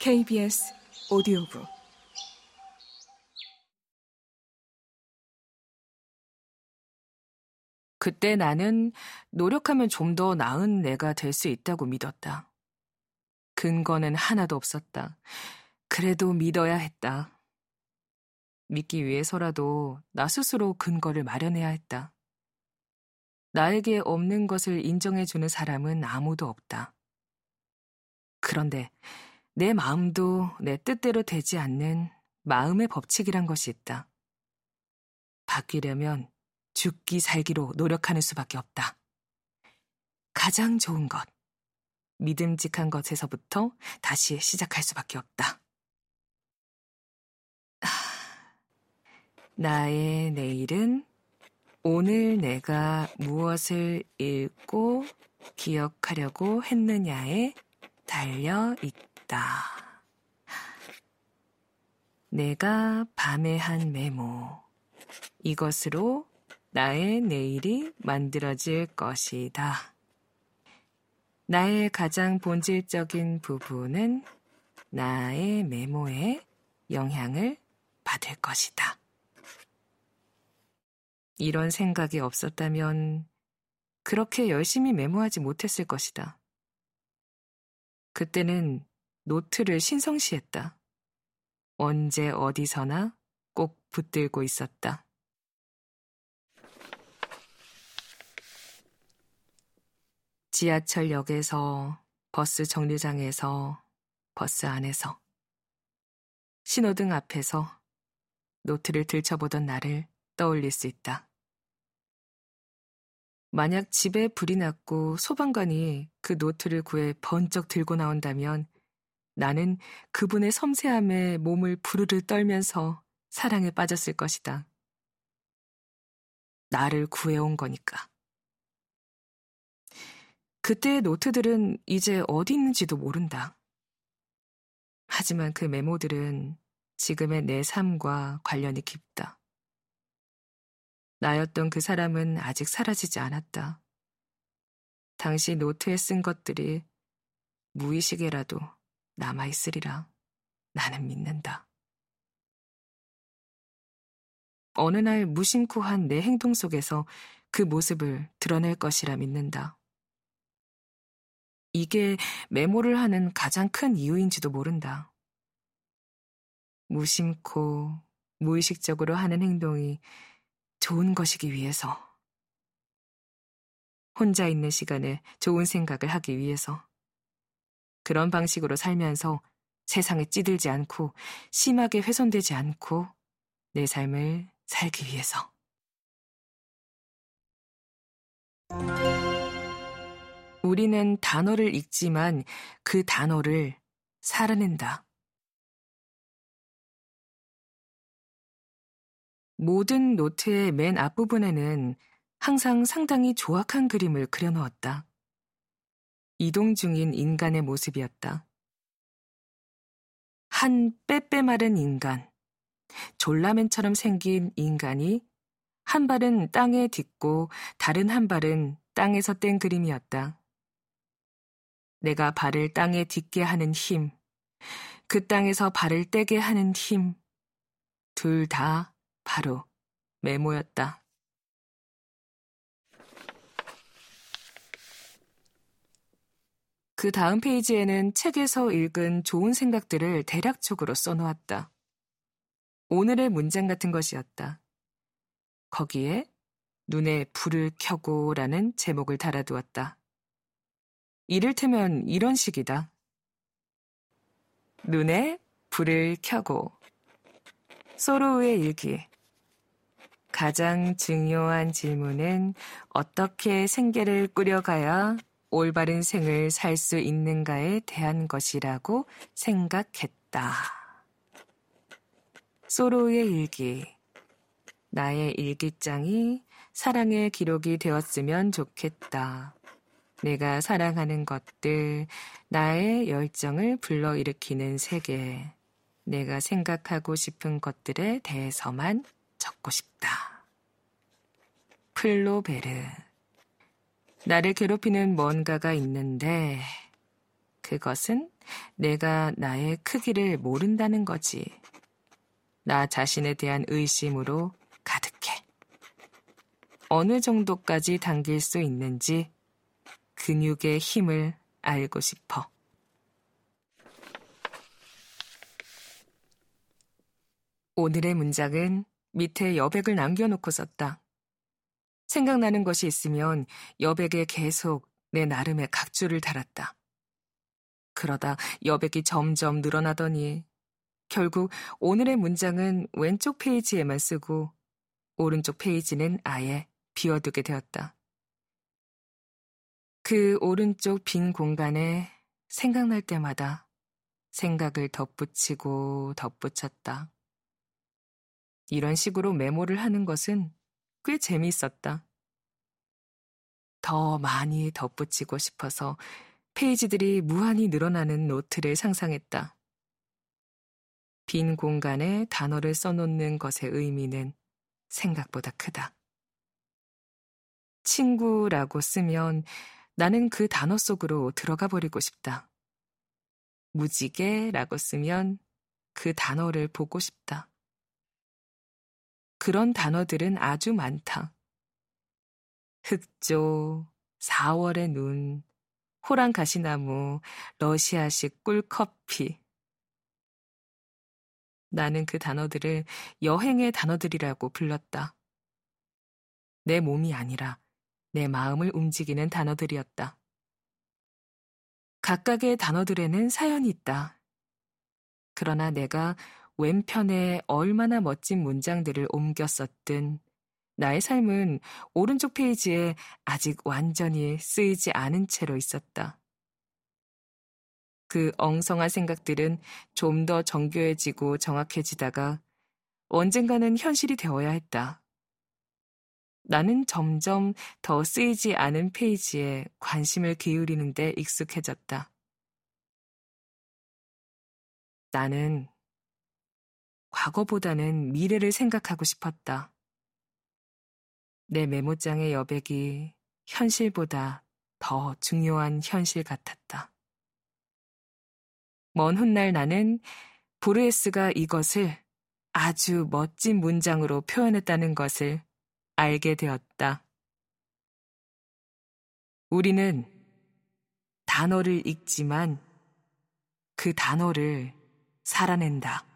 KBS 오디오북 그때 나는 노력하면 좀 더 나은 내가 될 수 있다고 믿었다. 근거는 하나도 없었다. 그래도 믿어야 했다. 믿기 위해서라도 나 스스로 근거를 마련해야 했다. 나에게 없는 것을 인정해주는 사람은 아무도 없다. 그런데 내 마음도 내 뜻대로 되지 않는 마음의 법칙이란 것이 있다. 바뀌려면 죽기 살기로 노력하는 수밖에 없다. 가장 좋은 것, 믿음직한 것에서부터 다시 시작할 수밖에 없다. 나의 내일은 오늘 내가 무엇을 읽고 기억하려고 했느냐에 달려 있다. 내가 밤에 한 메모. 이것으로 나의 내일이 만들어질 것이다. 나의 가장 본질적인 부분은 나의 메모에 영향을 받을 것이다. 이런 생각이 없었다면 그렇게 열심히 메모하지 못했을 것이다. 그때는 노트를 신성시했다. 언제 어디서나 꼭 붙들고 있었다. 지하철역에서, 버스 정류장에서, 버스 안에서, 신호등 앞에서 노트를 들춰보던 나를 떠올릴 수 있다. 만약 집에 불이 났고 소방관이 그 노트를 구해 번쩍 들고 나온다면 나는 그분의 섬세함에 몸을 부르르 떨면서 사랑에 빠졌을 것이다. 나를 구해온 거니까. 그때의 노트들은 이제 어디 있는지도 모른다. 하지만 그 메모들은 지금의 내 삶과 관련이 깊다. 나였던 그 사람은 아직 사라지지 않았다. 당시 노트에 쓴 것들이 무의식에라도 남아있으리라 나는 믿는다. 어느 날 무심코 한 내 행동 속에서 그 모습을 드러낼 것이라 믿는다. 이게 메모를 하는 가장 큰 이유인지도 모른다. 무심코, 무의식적으로 하는 행동이 좋은 것이기 위해서. 혼자 있는 시간에 좋은 생각을 하기 위해서. 그런 방식으로 살면서 세상에 찌들지 않고 심하게 훼손되지 않고 내 삶을 살기 위해서. 우리는 단어를 읽지만 그 단어를 살아낸다. 모든 노트의 맨 앞부분에는 항상 상당히 조악한 그림을 그려놓았다. 이동 중인 인간의 모습이었다. 한 빼빼 마른 인간, 졸라맨처럼 생긴 인간이 한 발은 땅에 딛고 다른 한 발은 땅에서 뗀 그림이었다. 내가 발을 땅에 딛게 하는 힘, 그 땅에서 발을 떼게 하는 힘, 둘 다 바로 메모였다. 그 다음 페이지에는 책에서 읽은 좋은 생각들을 대략적으로 써놓았다. 오늘의 문장 같은 것이었다. 거기에 눈에 불을 켜고 라는 제목을 달아두었다. 이를테면 이런 식이다. 눈에 불을 켜고 소로우의 일기 가장 중요한 질문은 어떻게 생계를 꾸려가야 올바른 생을 살 수 있는가에 대한 것이라고 생각했다. 소로의 일기. 나의 일기장이 사랑의 기록이 되었으면 좋겠다. 내가 사랑하는 것들, 나의 열정을 불러일으키는 세계, 내가 생각하고 싶은 것들에 대해서만 적고 싶다. 플로베르. 나를 괴롭히는 뭔가가 있는데 그것은 내가 나의 크기를 모른다는 거지. 나 자신에 대한 의심으로 가득해. 어느 정도까지 당길 수 있는지 근육의 힘을 알고 싶어. 오늘의 문장은 밑에 여백을 남겨놓고 썼다. 생각나는 것이 있으면 여백에 계속 내 나름의 각주를 달았다. 그러다 여백이 점점 늘어나더니 결국 오늘의 문장은 왼쪽 페이지에만 쓰고 오른쪽 페이지는 아예 비워두게 되었다. 그 오른쪽 빈 공간에 생각날 때마다 생각을 덧붙이고 덧붙였다. 이런 식으로 메모를 하는 것은 꽤 재미있었다. 더 많이 덧붙이고 싶어서 페이지들이 무한히 늘어나는 노트를 상상했다. 빈 공간에 단어를 써놓는 것의 의미는 생각보다 크다. 친구라고 쓰면 나는 그 단어 속으로 들어가 버리고 싶다. 무지개라고 쓰면 그 단어를 보고 싶다. 그런 단어들은 아주 많다. 흑조, 4월의 눈, 호랑 가시나무, 러시아식 꿀커피. 나는 그 단어들을 여행의 단어들이라고 불렀다. 내 몸이 아니라 내 마음을 움직이는 단어들이었다. 각각의 단어들에는 사연이 있다. 그러나 내가 왼편에 얼마나 멋진 문장들을 옮겨 썼든 나의 삶은 오른쪽 페이지에 아직 완전히 쓰이지 않은 채로 있었다. 그 엉성한 생각들은 좀 더 정교해지고 정확해지다가 언젠가는 현실이 되어야 했다. 나는 점점 더 쓰이지 않은 페이지에 관심을 기울이는데 익숙해졌다. 나는 과거보다는 미래를 생각하고 싶었다. 내 메모장의 여백이 현실보다 더 중요한 현실 같았다. 먼 훗날 나는 보르헤스가 이것을 아주 멋진 문장으로 표현했다는 것을 알게 되었다. 우리는 단어를 읽지만 그 단어를 살아낸다.